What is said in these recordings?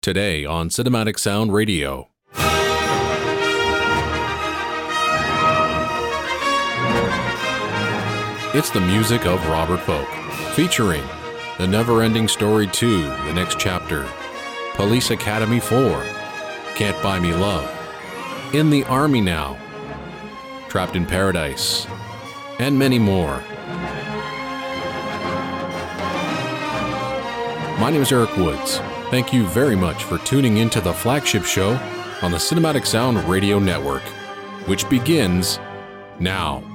Today on Cinematic Sound Radio. It's the music of Robert Folk, featuring The Never Ending Story 2, The Next Chapter, Police Academy 4, Can't Buy Me Love, In the Army Now, Trapped in Paradise, and many more. My name is Eric Woods. Thank you very much for tuning into the flagship show on the Cinematic Sound Radio Network, which begins now.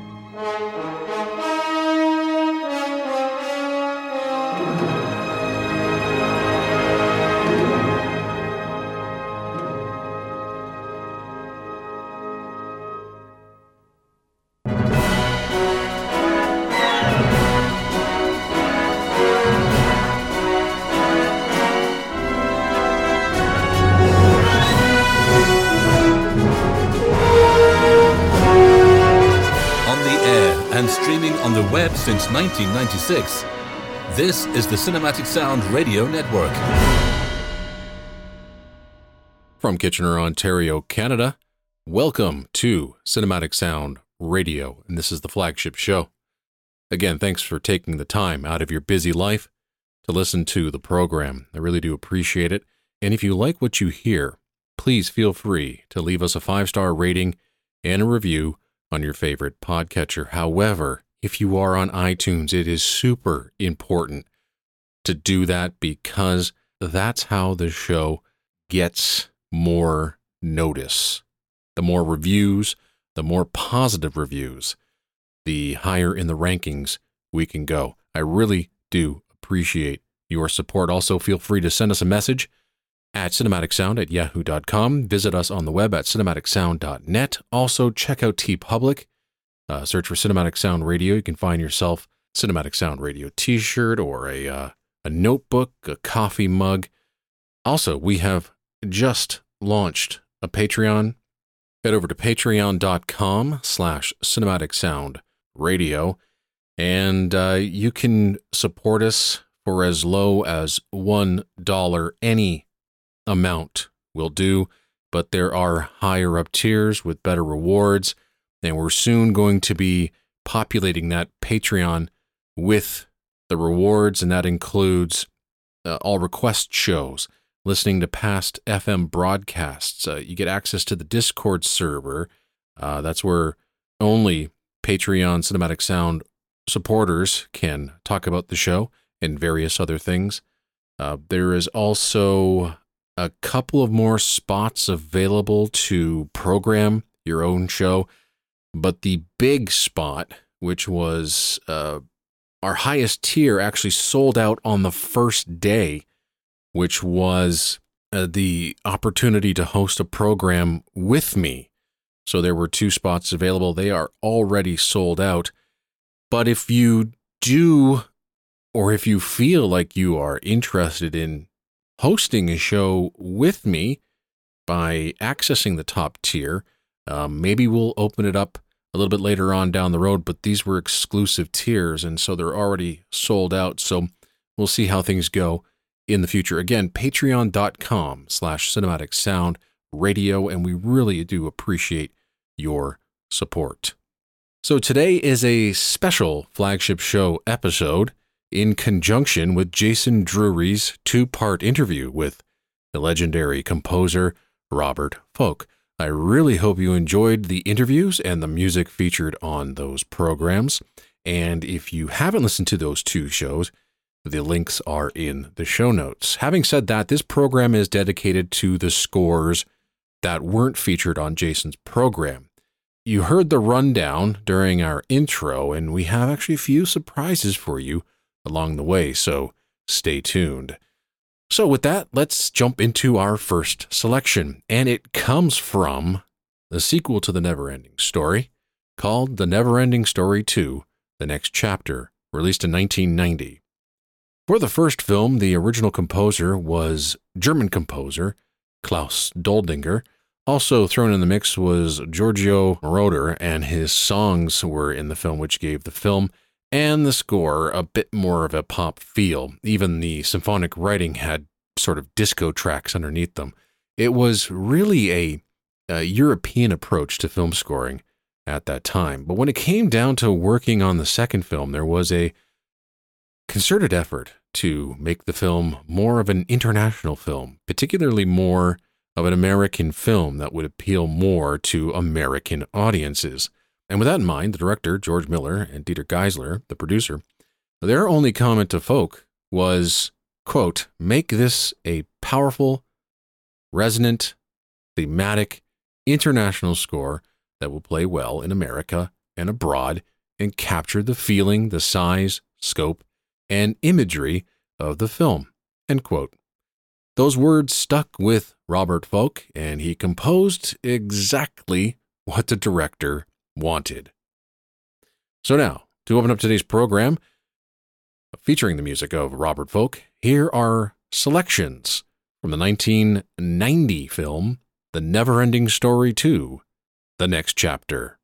1996, this is the Cinematic Sound Radio Network. From Kitchener, Ontario, Canada, welcome to Cinematic Sound Radio, and this is the flagship show. Again, thanks for taking the time out of your busy life to listen to the program. I really do appreciate it. And if you like what you hear, please feel free to leave us a five star rating and a review on your favorite podcatcher. However, if you are on iTunes, it is super important to do that because that's how the show gets more notice. The more reviews, the more positive reviews, the higher in the rankings we can go. I really do appreciate your support. Also, feel free to send us a message at cinematicsound at yahoo.com. Visit us on the web at cinematicsound.net. Also, check out TeePublic. Uh, search for Cinematic Sound Radio. You can find yourself Cinematic Sound Radio t-shirt or a uh, a notebook, a coffee mug. Also, we have just launched a Patreon. Head over to patreon.com slash cinematic sound radio and uh, you can support us for as low as $1 any amount will do, but there are higher up tiers with better rewards, and we're soon going to be populating that Patreon with the rewards, and that includes uh, all request shows, listening to past FM broadcasts. Uh, you get access to the Discord server. Uh, that's where only Patreon Cinematic Sound supporters can talk about the show and various other things. Uh, there is also a couple of more spots available to program your own show, but the big spot, which was uh, our highest tier, actually sold out on the first day, which was uh, the opportunity to host a program with me. So there were two spots available. They are already sold out. But if you do, or if you feel like you are interested in hosting a show with me by accessing the top tier. Um, maybe we'll open it up a little bit later on down the road, but these were exclusive tiers, and so they're already sold out. So we'll see how things go in the future. Again, patreon.com slash cinematic sound radio, and we really do appreciate your support. So today is a special flagship show episode in conjunction with Jason Drury's two part interview with the legendary composer Robert Folk. I really hope you enjoyed the interviews and the music featured on those programs. And if you haven't listened to those two shows, the links are in the show notes. Having said that, this program is dedicated to the scores that weren't featured on Jason's program. You heard the rundown during our intro, and we have actually a few surprises for you along the way, so stay tuned. So, with that, let's jump into our first selection, and it comes from the sequel to The Neverending Story called The Neverending Story 2 The Next Chapter, released in 1990. For the first film, the original composer was German composer Klaus Doldinger. Also thrown in the mix was Giorgio Moroder, and his songs were in the film, which gave the film and the score a bit more of a pop feel. Even the symphonic writing had sort of disco tracks underneath them. It was really a, a European approach to film scoring at that time. But when it came down to working on the second film, there was a concerted effort to make the film more of an international film, particularly more of an American film that would appeal more to American audiences. And with that in mind, the director, George Miller, and Dieter Geissler, the producer, their only comment to Folk was, quote, make this a powerful, resonant, thematic, international score that will play well in America and abroad and capture the feeling, the size, scope, and imagery of the film. End quote. Those words stuck with Robert Folk, and he composed exactly what the director wanted. So now, to open up today's program, featuring the music of Robert Folk, here are selections from the 1990 film The Neverending Story 2 The Next Chapter.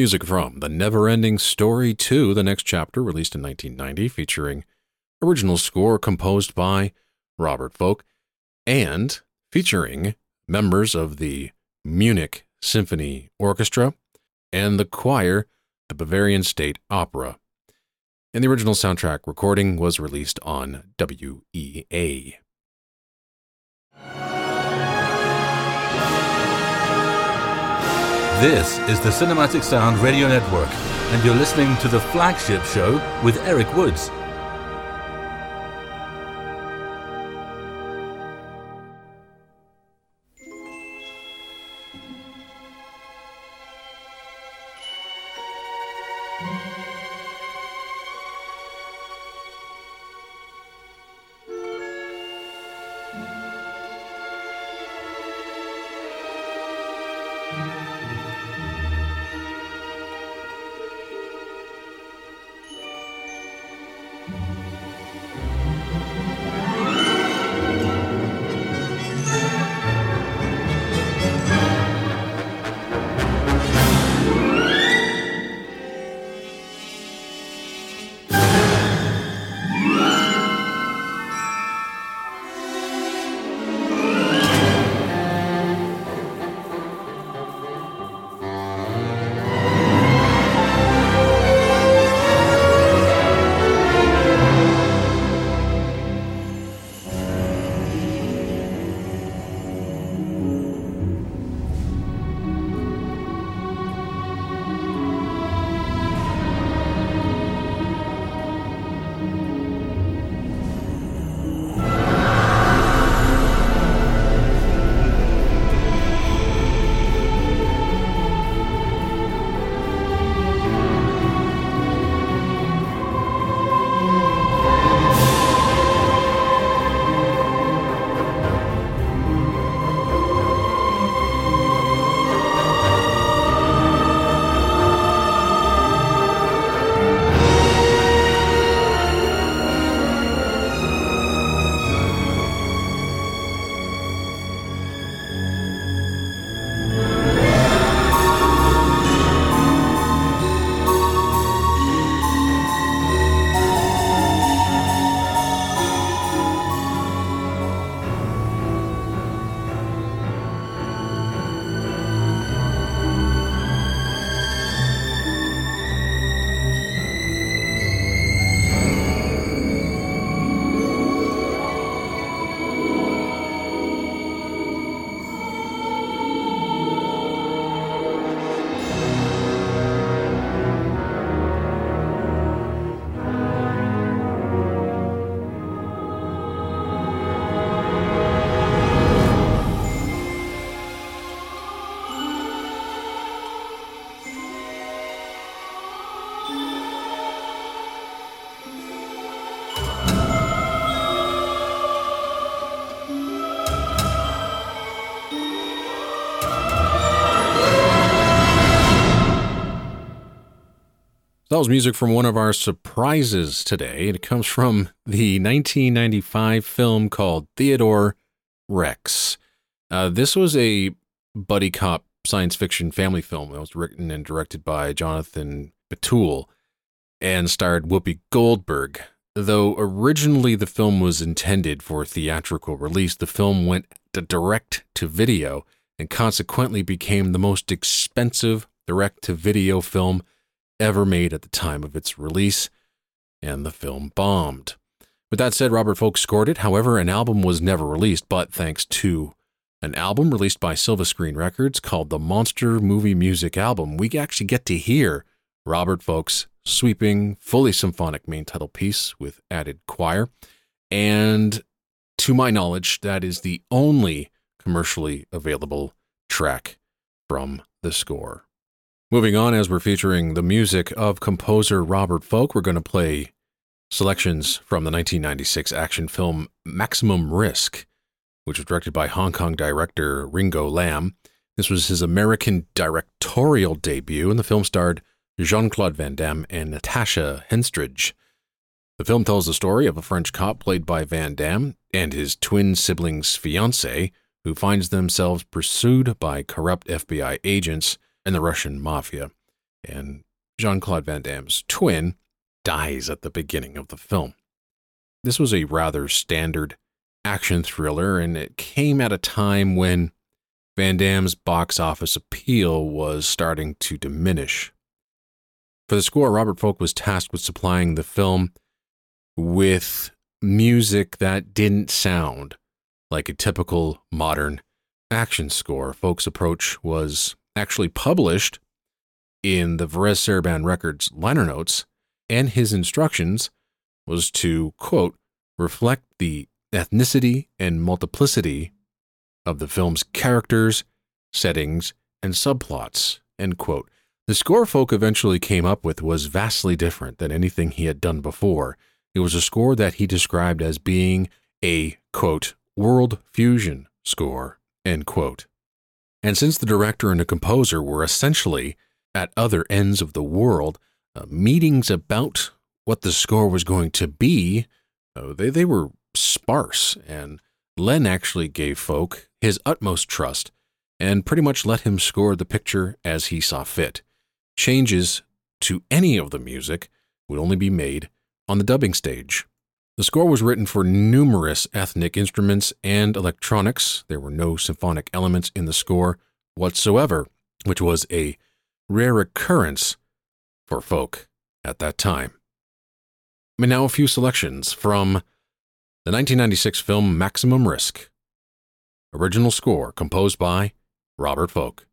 Music from The Never Ending Story 2, the next chapter, released in 1990, featuring original score composed by Robert Folk and featuring members of the Munich Symphony Orchestra and the choir, the Bavarian State Opera. And the original soundtrack recording was released on WEA. This is the Cinematic Sound Radio Network, and you're listening to the flagship show with Eric Woods. That was music from one of our surprises today. It comes from the 1995 film called Theodore Rex. Uh, this was a buddy cop science fiction family film that was written and directed by Jonathan Betuel and starred Whoopi Goldberg. Though originally the film was intended for theatrical release, the film went to direct to video and consequently became the most expensive direct to video film ever made at the time of its release, and the film bombed. With that said, Robert Folk scored it. However, an album was never released, but thanks to an album released by Silva Screen Records called the Monster Movie Music Album, we actually get to hear Robert Folk's sweeping, fully symphonic main title piece with added choir. And to my knowledge, that is the only commercially available track from the score. Moving on, as we're featuring the music of composer Robert Folk, we're going to play selections from the 1996 action film Maximum Risk, which was directed by Hong Kong director Ringo Lam. This was his American directorial debut, and the film starred Jean Claude Van Damme and Natasha Henstridge. The film tells the story of a French cop played by Van Damme and his twin siblings' fiance, who finds themselves pursued by corrupt FBI agents and the Russian mafia. and Jean Claude Van Damme's twin dies at the beginning of the film. This was a rather standard action thriller, and it came at a time when Van Damme's box office appeal was starting to diminish. For the score, Robert Folk was tasked with supplying the film with music that didn't sound like a typical modern action score. Folk's approach was actually published in the Varèse Sarabande Records liner notes, and his instructions was to, quote, reflect the ethnicity and multiplicity of the film's characters, settings, and subplots, end quote. The score Folk eventually came up with was vastly different than anything he had done before. It was a score that he described as being a, quote, world fusion score, end quote. And since the director and the composer were essentially at other ends of the world, uh, meetings about what the score was going to be, uh, they, they were sparse, and Lam actually gave Folk his utmost trust and pretty much let him score the picture as he saw fit. Changes to any of the music would only be made on the dubbing stage. The score was written for numerous ethnic instruments and electronics. There were no symphonic elements in the score whatsoever, which was a rare occurrence for Folk at that time. And now a few selections from the 1996 film Maximum Risk. Original score composed by Robert Folk.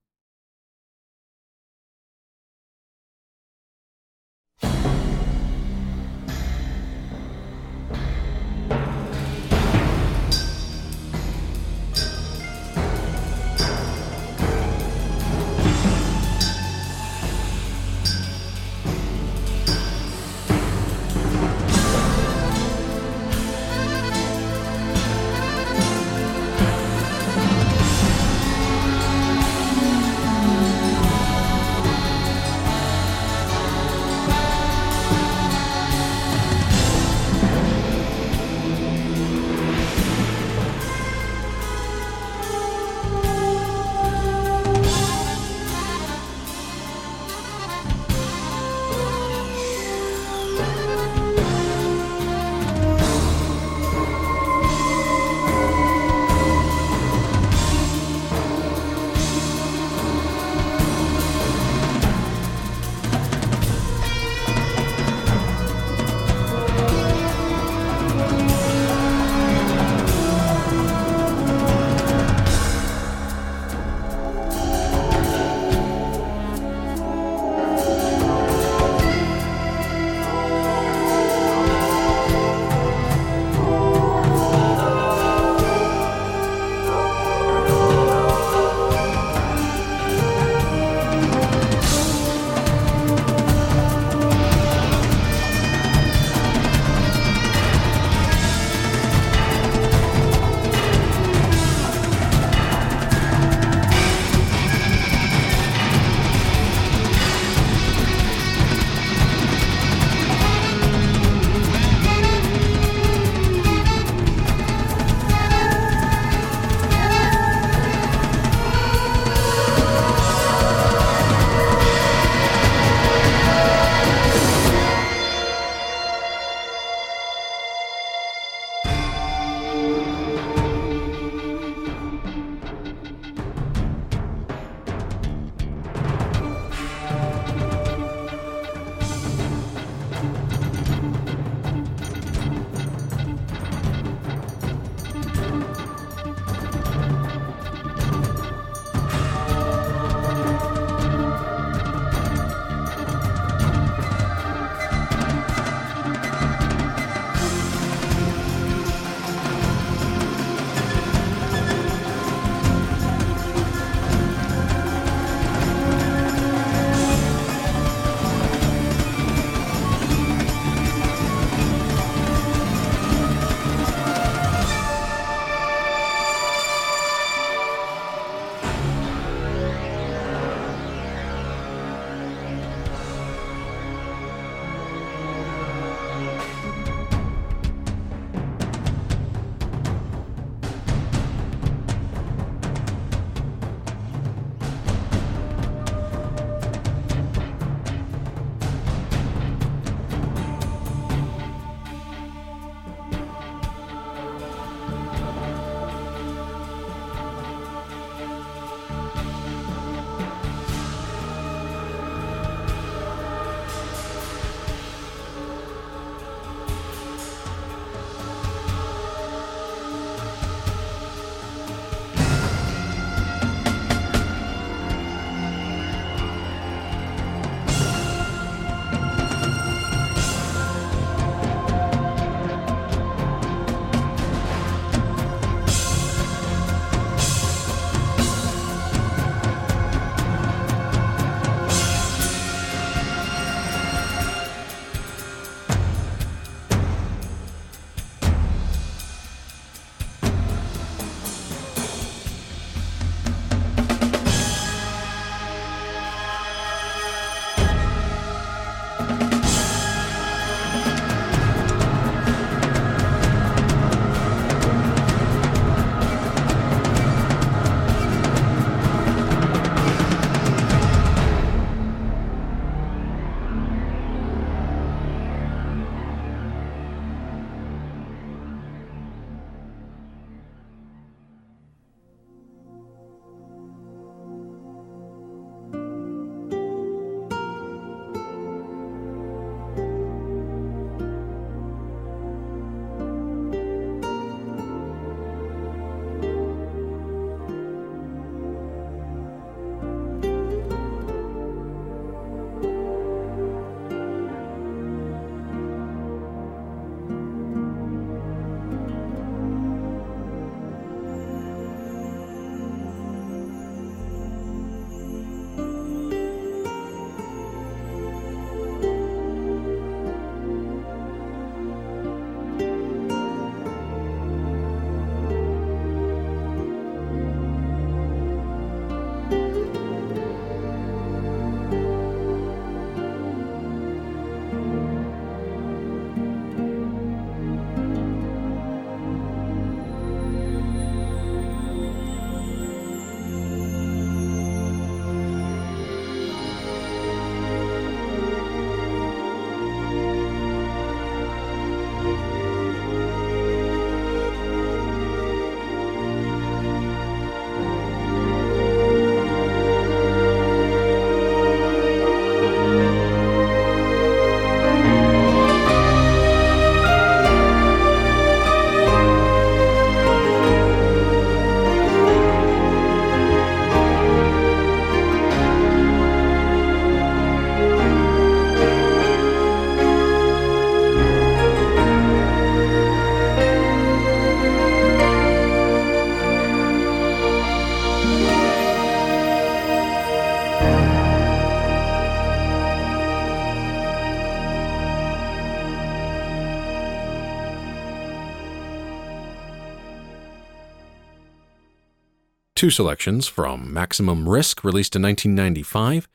Two selections from Maximum Risk, released in 1995,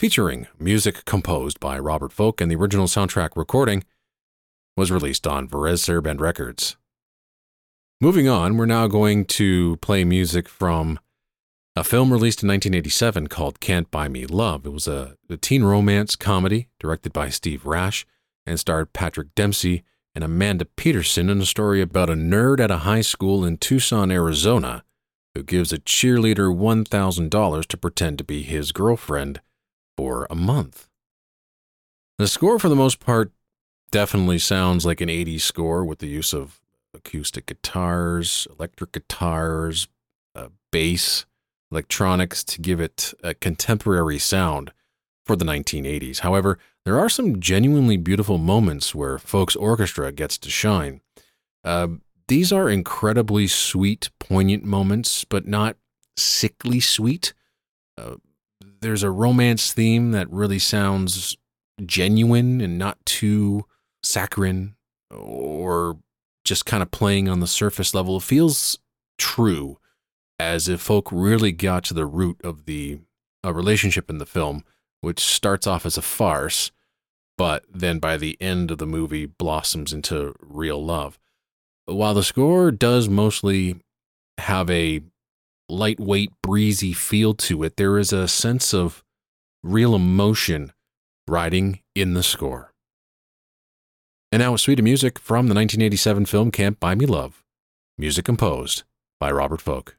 featuring music composed by Robert Folk, and the original soundtrack recording was released on Varese Sarabande Records. Moving on, we're now going to play music from a film released in 1987 called Can't Buy Me Love. It was a, a teen romance comedy directed by Steve Rash and starred Patrick Dempsey and Amanda Peterson in a story about a nerd at a high school in Tucson, Arizona, who gives a cheerleader $1,000 to pretend to be his girlfriend for a month. The score, for the most part, definitely sounds like an 80s score with the use of acoustic guitars, electric guitars, uh, bass, electronics to give it a contemporary sound for the 1980s. However, there are some genuinely beautiful moments where Folk's orchestra gets to shine. Uh, these are incredibly sweet, poignant moments, but not sickly sweet. Uh, there's a romance theme that really sounds genuine and not too saccharine or just kind of playing on the surface level. It feels true, as if Folk really got to the root of the uh, relationship in the film, which starts off as a farce, but then by the end of the movie blossoms into real love. While the score does mostly have a lightweight, breezy feel to it, there is a sense of real emotion riding in the score. And now a suite of music from the 1987 film Can't Buy Me Love, music composed by Robert Folk.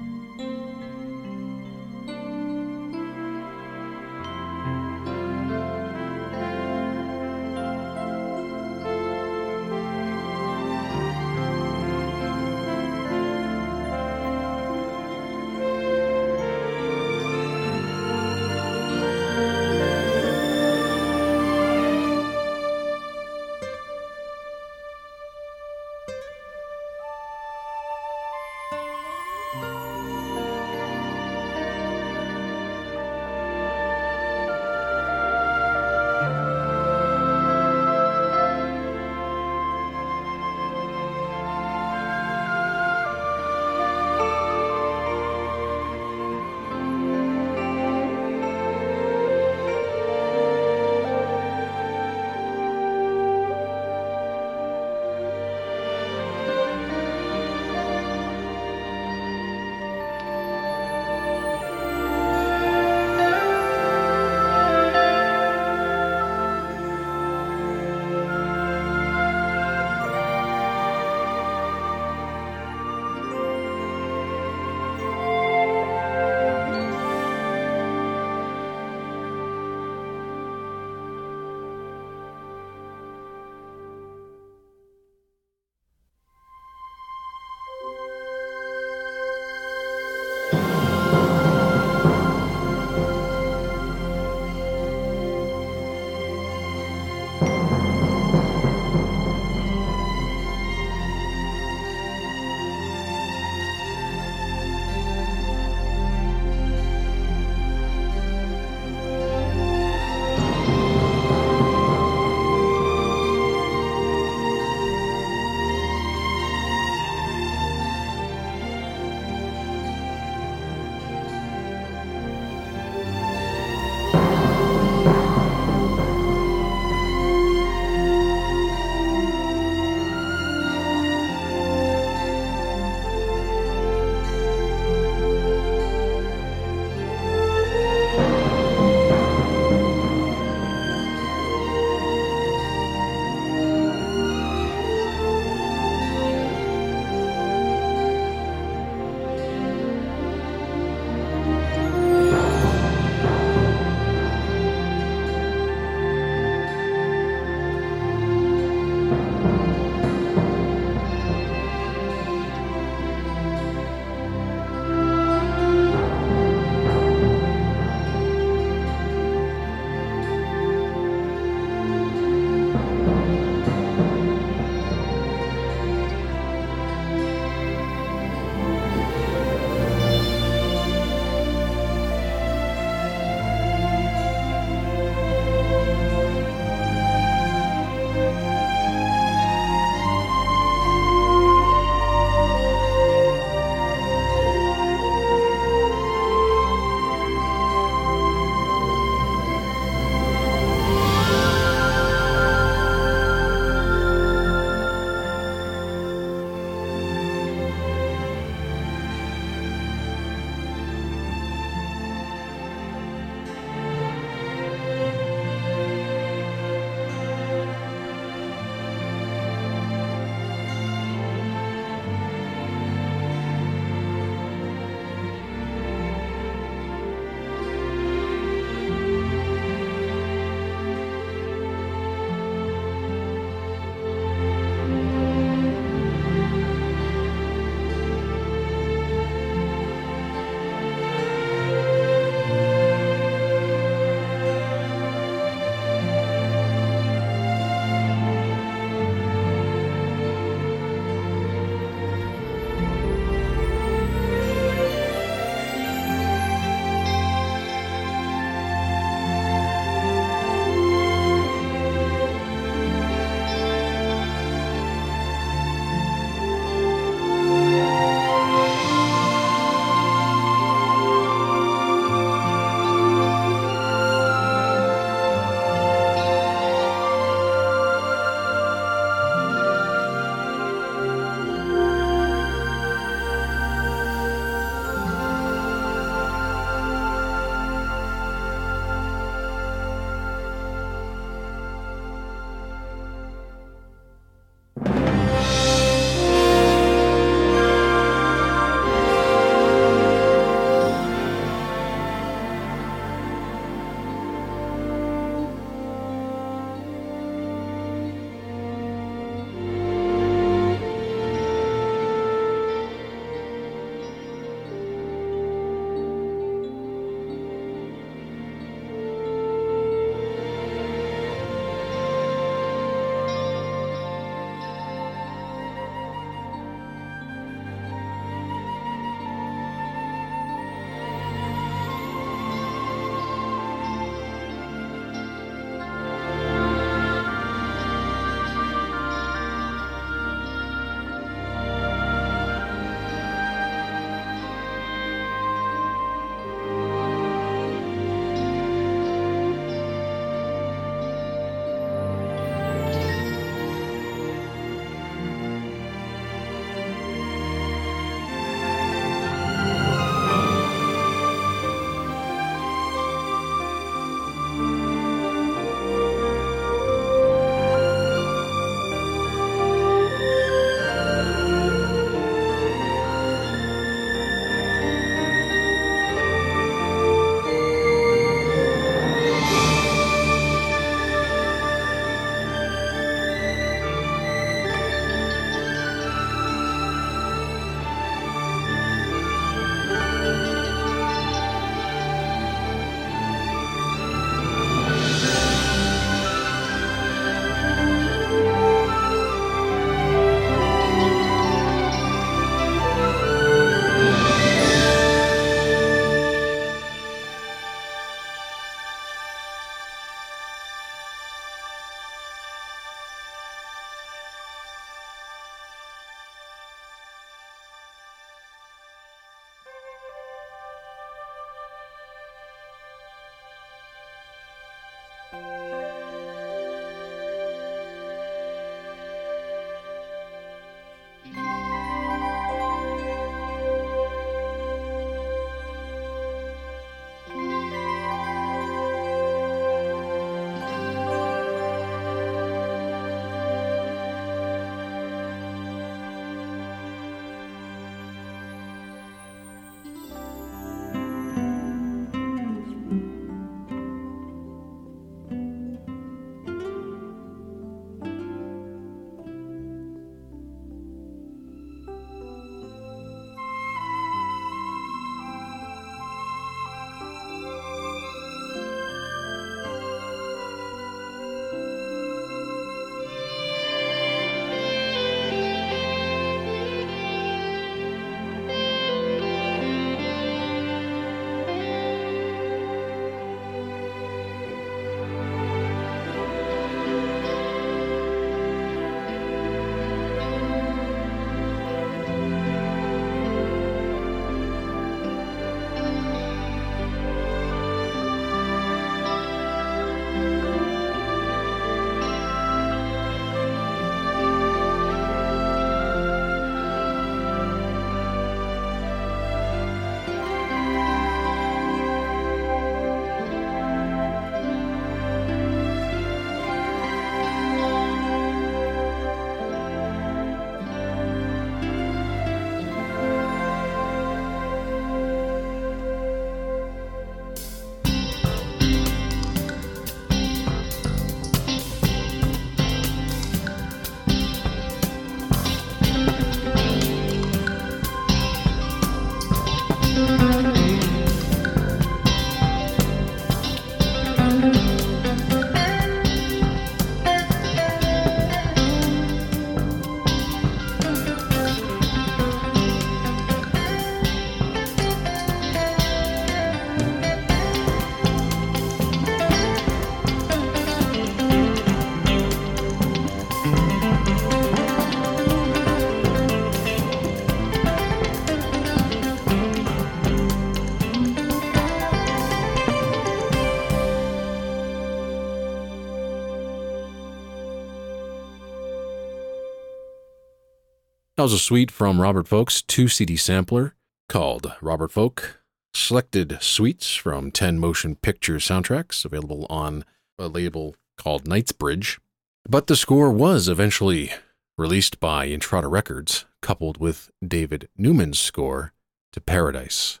That was a suite from Robert Folk's two CD sampler called Robert Folk Selected Suites from 10 Motion Picture Soundtracks, available on a label called Knightsbridge. But the score was eventually released by Intrada Records, coupled with David Newman's score to Paradise.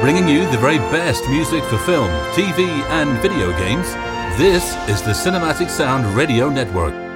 Bringing you the very best music for film, TV, and video games, this is the Cinematic Sound Radio Network.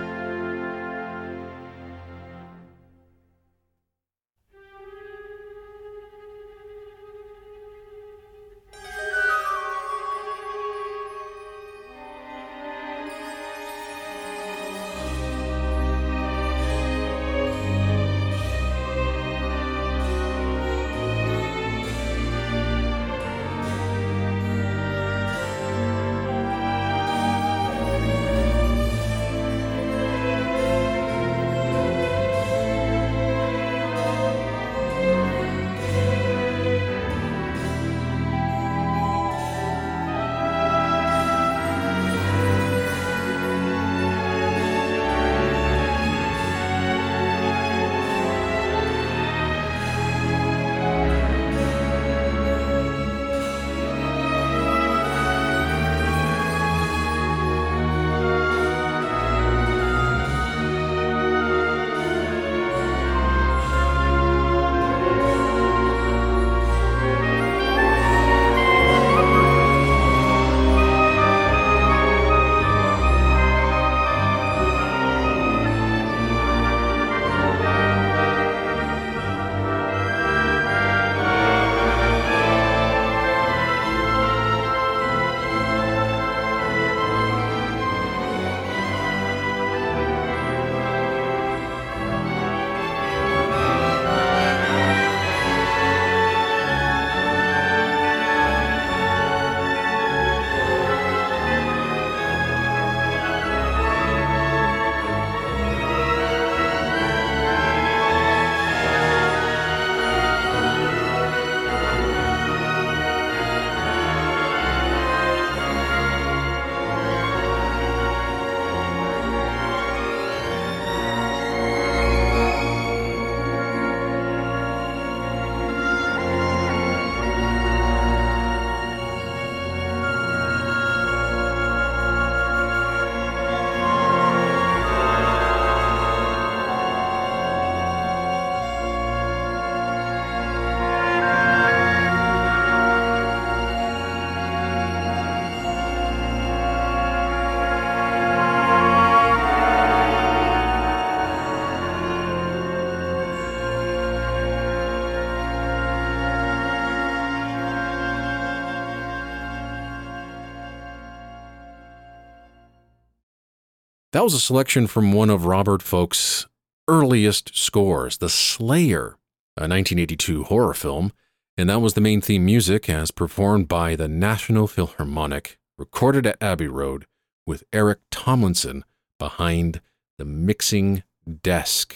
Was a selection from one of Robert Folk's earliest scores, The Slayer, a 1982 horror film, and that was the main theme music as performed by the National Philharmonic, recorded at Abbey Road with Eric Tomlinson behind the mixing desk.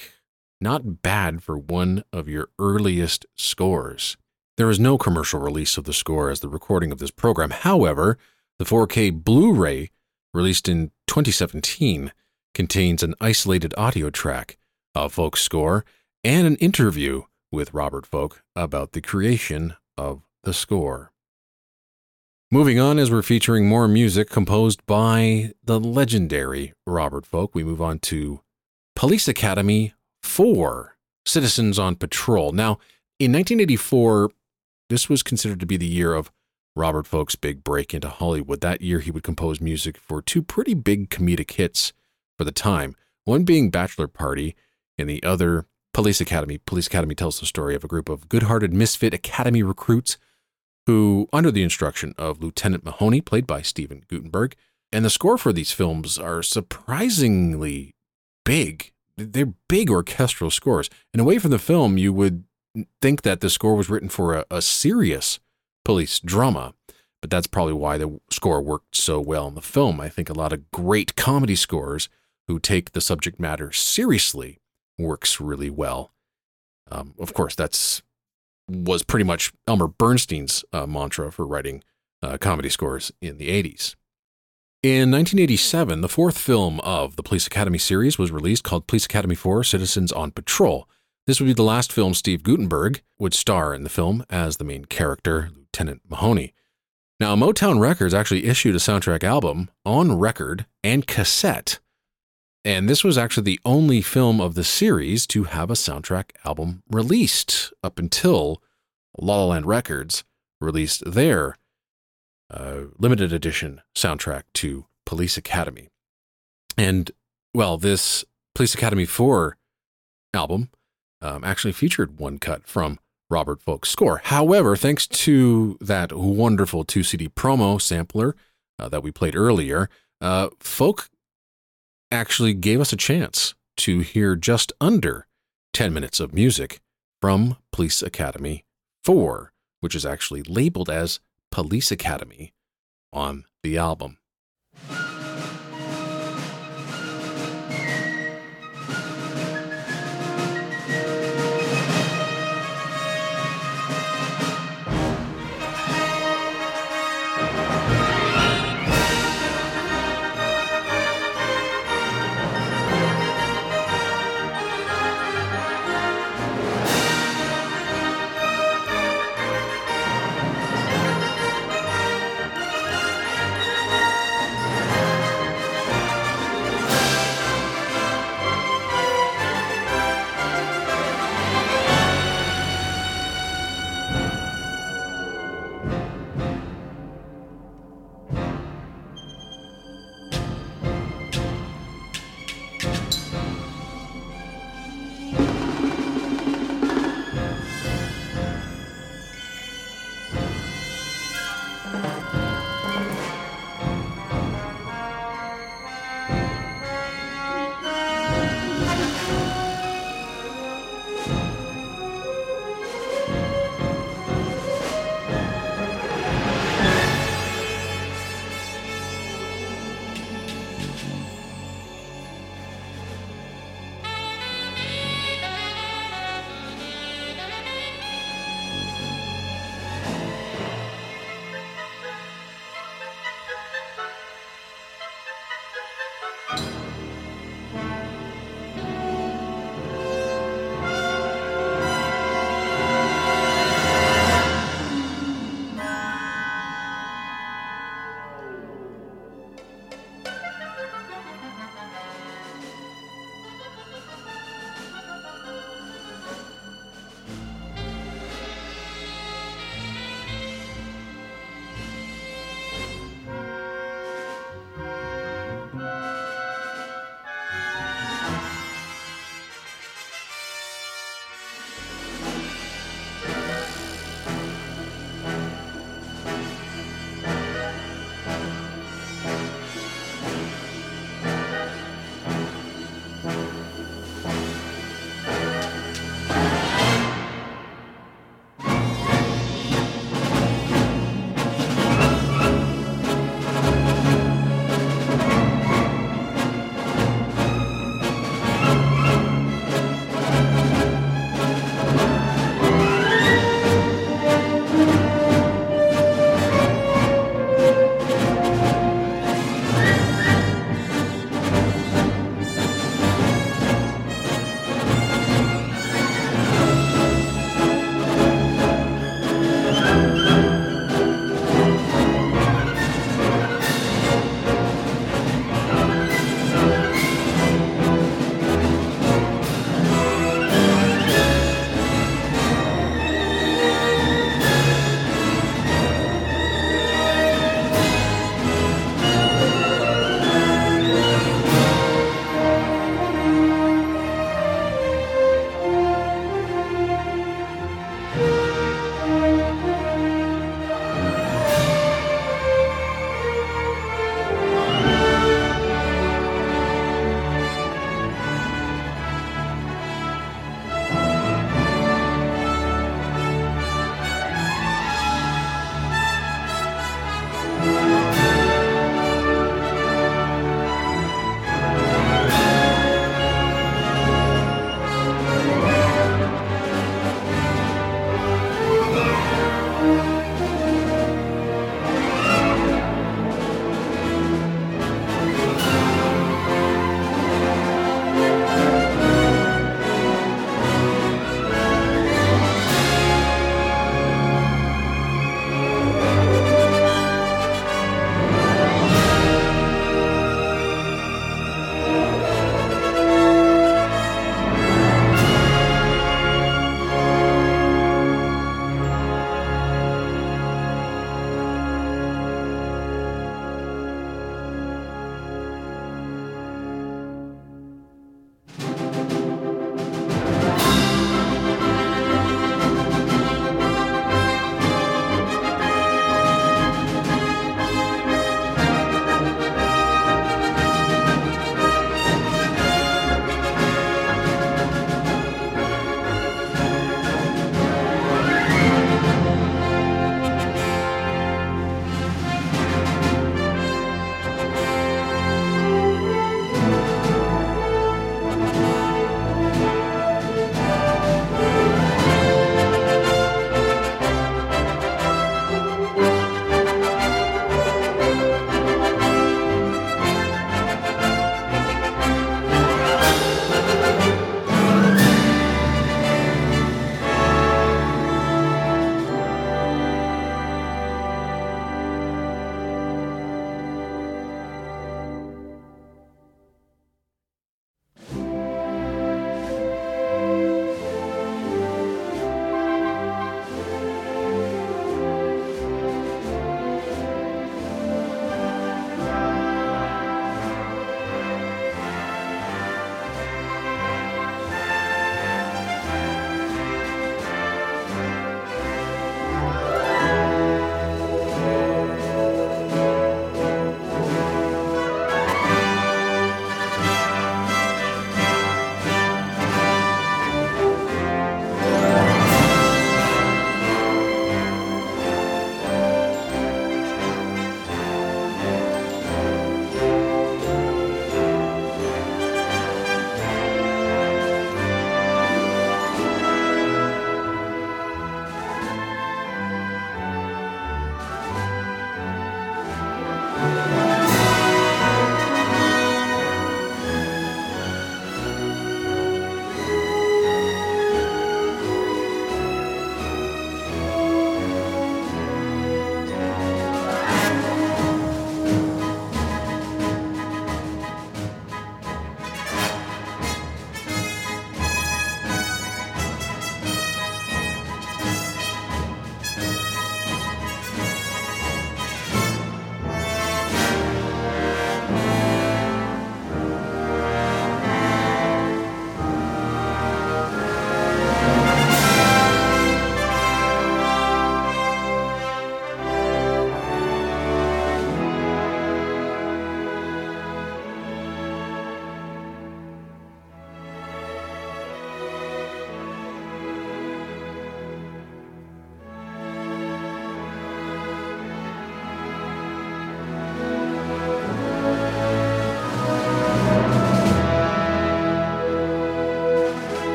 Not bad for one of your earliest scores. There is no commercial release of the score as the recording of this program. However, the 4K Blu ray, released in 2017, contains an isolated audio track of Folk's score and an interview with Robert Folk about the creation of the score. Moving on, as we're featuring more music composed by the legendary Robert Folk, we move on to Police Academy 4 Citizens on Patrol. Now, in 1984, this was considered to be the year of Robert Folk's big break into Hollywood. That year, he would compose music for two pretty big comedic hits for the time, one being Bachelor Party and the other Police Academy. Police Academy tells the story of a group of good hearted misfit academy recruits who, under the instruction of Lieutenant Mahoney, played by Steven Guttenberg, and the score for these films are surprisingly big. They're big orchestral scores. And away from the film, you would think that the score was written for a, a serious police drama, but that's probably why the score worked so well in the film. I think a lot of great comedy scores who take the subject matter seriously works really well. Um, of course, that's was pretty much Elmer Bernstein's uh, mantra for writing uh, comedy scores in the 80s. In 1987, the fourth film of the Police Academy series was released called Police Academy 4 Citizens on Patrol. This would be the last film Steve Guttenberg would star in the film as the main character, Lieutenant Mahoney. Now, Motown Records actually issued a soundtrack album on record and cassette and this was actually the only film of the series to have a soundtrack album released up until La La Land Records released their uh, limited edition soundtrack to Police Academy. And, well, this Police Academy 4 album um, actually featured one cut from Robert Folk's score. However, thanks to that wonderful 2 CD promo sampler uh, that we played earlier, uh, Folk actually gave us a chance to hear just under 10 minutes of music from Police Academy 4, which is actually labeled as Police Academy on the album.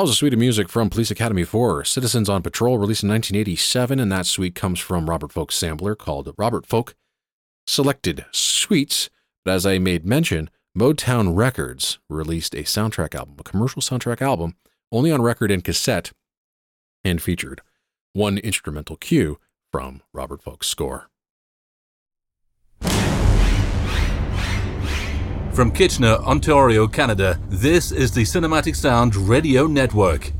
That was a suite of music from Police Academy 4, Citizens on Patrol, released in 1987, and that suite comes from Robert Folk's sampler called Robert Folk Selected Suites. But as I made mention, Motown Records released a soundtrack album, a commercial soundtrack album, only on record and cassette, and featured one instrumental cue from Robert Folk's score. From Kitchener, Ontario, Canada, this is the Cinematic Sound Radio Network.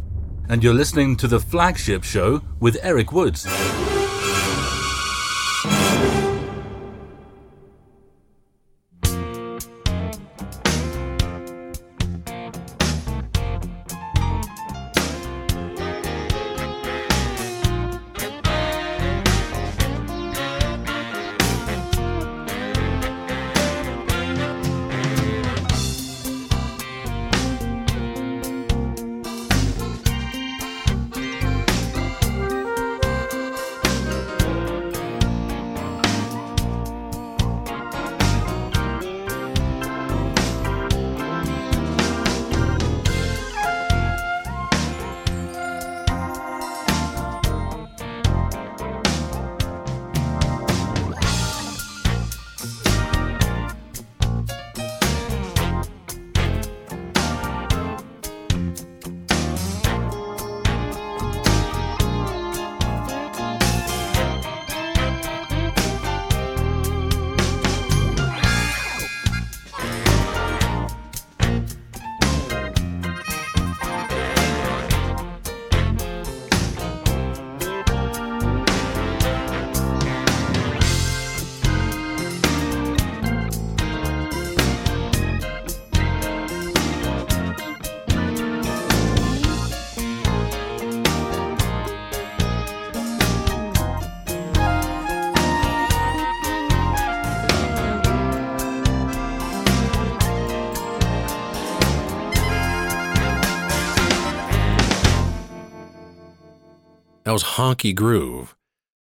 And you're listening to the flagship show with Eric Woods. Honky Groove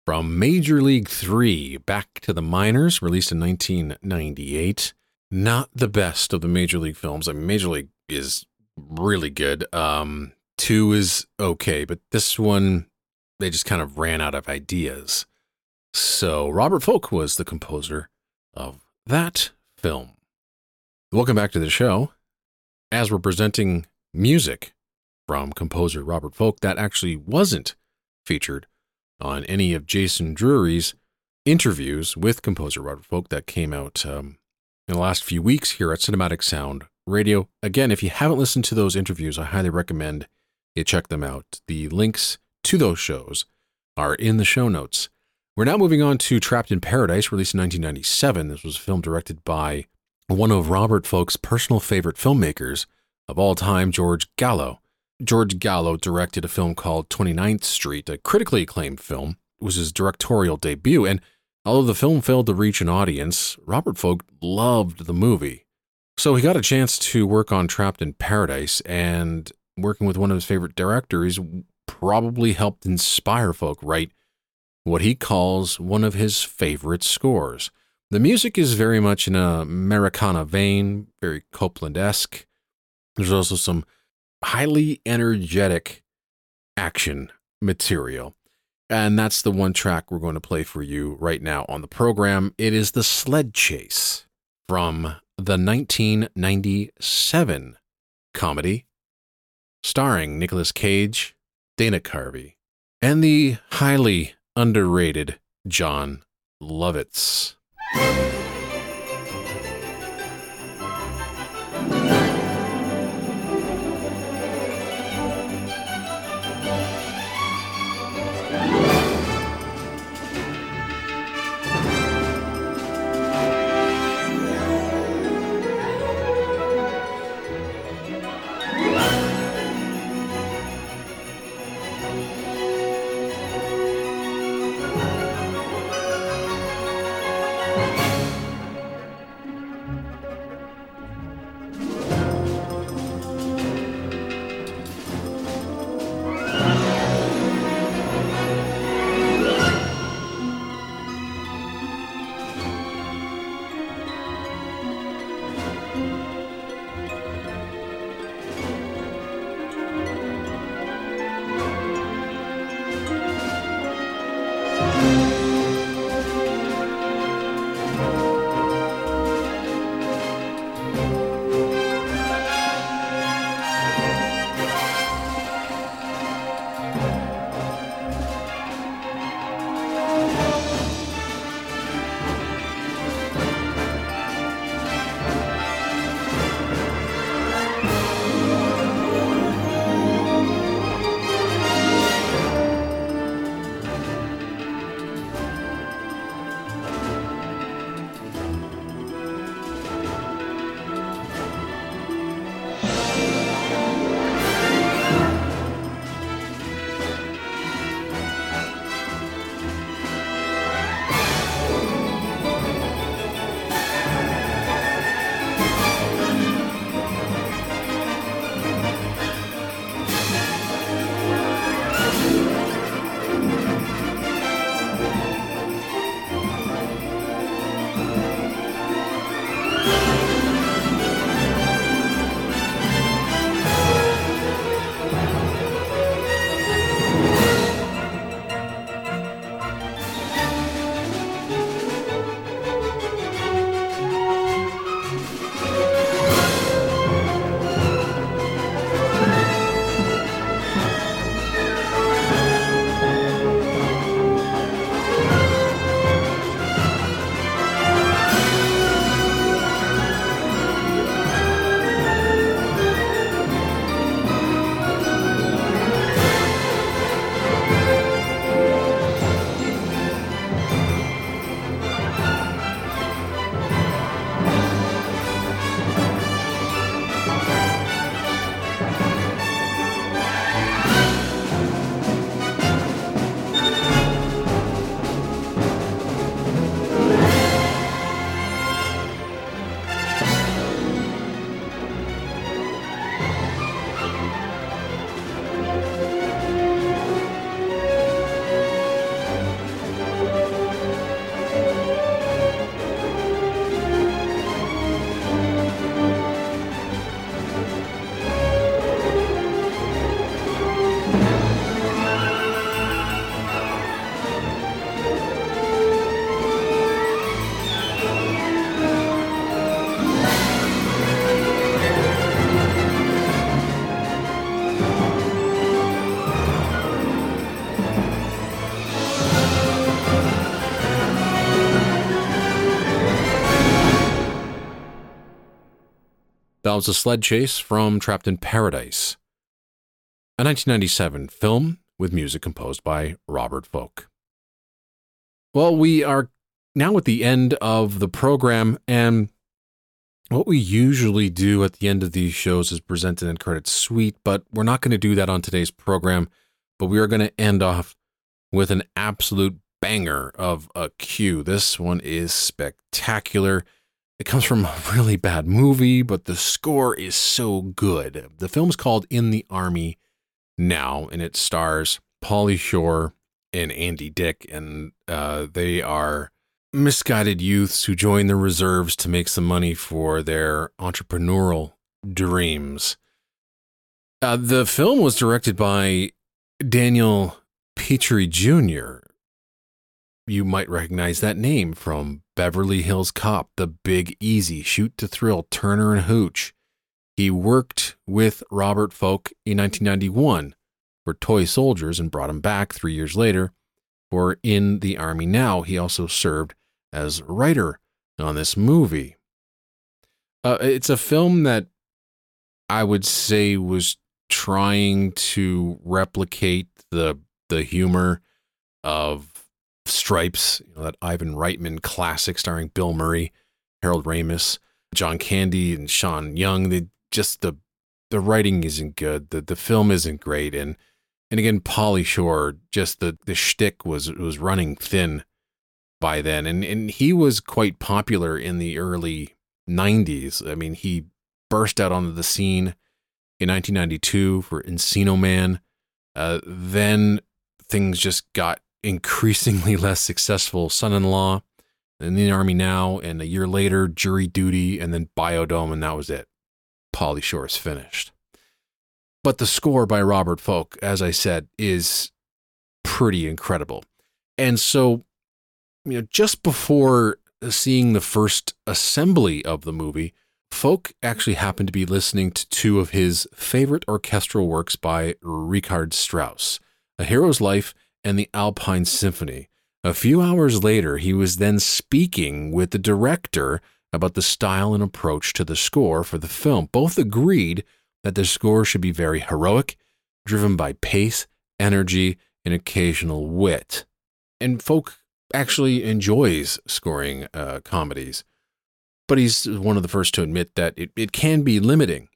from Major League 3 Back to the Minors, released in 1998. Not the best of the Major League films. I mean, Major League is really good. Um, two is okay, but this one, they just kind of ran out of ideas. So Robert Folk was the composer of that film. Welcome back to the show. As we're presenting music from composer Robert Folk that actually wasn't featured on any of Jason Drury's interviews with composer Robert Folk that came out um, in the last few weeks here at Cinematic Sound Radio. Again, if you haven't listened to those interviews, I highly recommend you check them out. The links to those shows are in the show notes. We're now moving on to Trapped in Paradise, released in 1997. This was a film directed by one of Robert Folk's personal favorite filmmakers of all time, George Gallo. George Gallo directed a film called 29th Street, a critically acclaimed film. It was his directorial debut, and although the film failed to reach an audience, Robert Folk loved the movie. So he got a chance to work on Trapped in Paradise, and working with one of his favorite directors probably helped inspire Folk write what he calls one of his favorite scores. The music is very much in a Americana vein, very Copland esque. There's also some highly energetic action material. And that's the one track we're going to play for you right now on the program. It is The Sled Chase from the 1997 comedy starring Nicolas Cage, Dana Carvey, and the highly underrated Jon Lovitz. Was a sled chase from Trapped in Paradise, a 1997 film with music composed by Robert Folk. Well, we are now at the end of the program, and what we usually do at the end of these shows is present an end credit suite, but we're not going to do that on today's program. But we are going to end off with an absolute banger of a cue. This one is spectacular. It comes from a really bad movie, but the score is so good. The film's called In the Army Now, and it stars Pauly Shore and Andy Dick, and uh, they are misguided youths who join the reserves to make some money for their entrepreneurial dreams. Uh, the film was directed by Daniel Petrie Jr., you might recognize that name from Beverly Hills Cop, The Big Easy, Shoot to Thrill, Turner and Hooch. He worked with Robert Folk in 1991 for Toy Soldiers and brought him back three years later for In the Army Now. He also served as writer on this movie. Uh, it's a film that I would say was trying to replicate the the humor of Stripes, you know, that Ivan Reitman classic starring Bill Murray, Harold Ramis, John Candy, and Sean Young. They just the the writing isn't good. The the film isn't great. And and again, Pauly Shore, just the the shtick was was running thin by then. And and he was quite popular in the early nineties. I mean, he burst out onto the scene in 1992 for Encino Man. Uh, then things just got increasingly less successful son in law, in the army now, and a year later, jury duty, and then Biodome, and that was it. Pauly Shore is finished. But the score by Robert Folk, as I said, is pretty incredible. And so, you know, just before seeing the first assembly of the movie, Folk actually happened to be listening to two of his favorite orchestral works by Richard Strauss A Hero's Life and the Alpine Symphony. A few hours later, he was then speaking with the director about the style and approach to the score for the film. Both agreed that the score should be very heroic, driven by pace, energy, and occasional wit. And Folk actually enjoys scoring uh, comedies, but he's one of the first to admit that it, it can be limiting.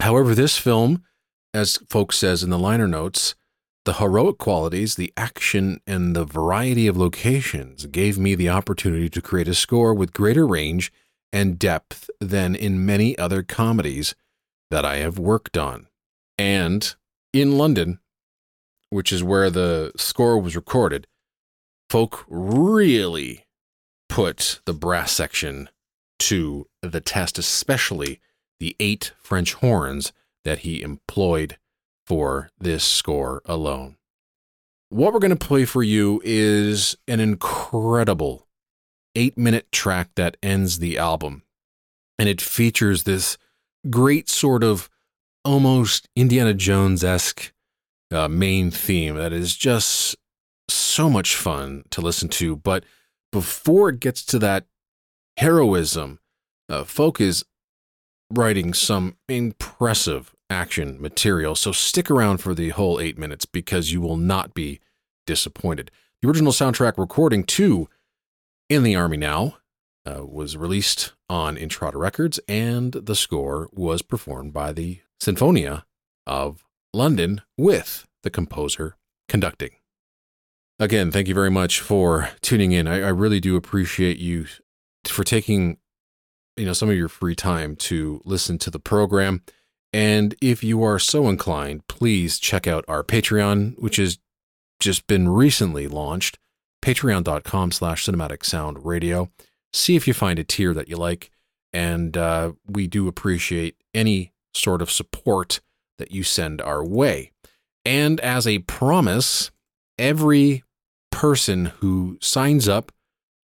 However, this film, as Folk says in the liner notes, the heroic qualities, the action, and the variety of locations gave me the opportunity to create a score with greater range and depth than in many other comedies that I have worked on. And in London, which is where the score was recorded, Folk really put the brass section to the test, especially the eight French horns that he employed for this score alone. What we're going to play for you is an incredible eight minute track that ends the album. And it features this great sort of almost Indiana Jones esque uh, main theme that is just so much fun to listen to. But before it gets to that heroism, uh, Folk is writing some impressive action material. So stick around for the whole eight minutes because you will not be disappointed. The original soundtrack recording to In the Army Now uh, was released on Intrada Records, and the score was performed by the Sinfonia of London with the composer conducting. Again, thank you very much for tuning in. I, I really do appreciate you for taking you know some of your free time to listen to the program. And if you are so inclined, please check out our Patreon, which has just been recently launched, patreon.com slash cinematic sound radio. See if you find a tier that you like. And uh, we do appreciate any sort of support that you send our way. And as a promise, every person who signs up,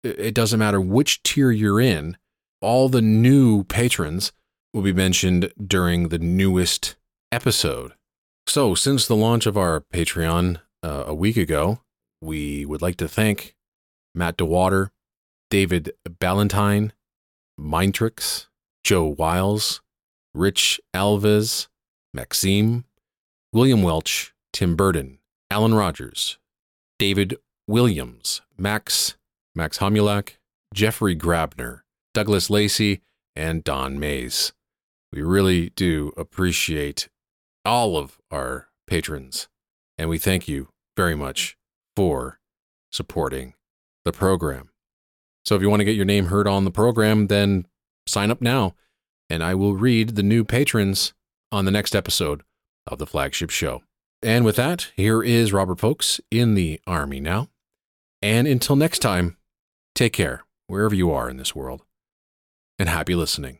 it doesn't matter which tier you're in, all the new patrons will be mentioned during the newest episode. So, since the launch of our Patreon uh, a week ago, we would like to thank Matt DeWater, David Ballantyne, Mindtrix, Joe Wiles, Rich Alves, Maxime, William Welch, Tim Burden, Alan Rogers, David Williams, Max, Max Homulak, Jeffrey Grabner, Douglas Lacey, and Don Mays. We really do appreciate all of our patrons, and we thank you very much for supporting the program. So if you want to get your name heard on the program, then sign up now, and I will read the new patrons on the next episode of the flagship show. And with that, here is Robert Folk's in the Army now. And until next time, take care wherever you are in this world, and happy listening.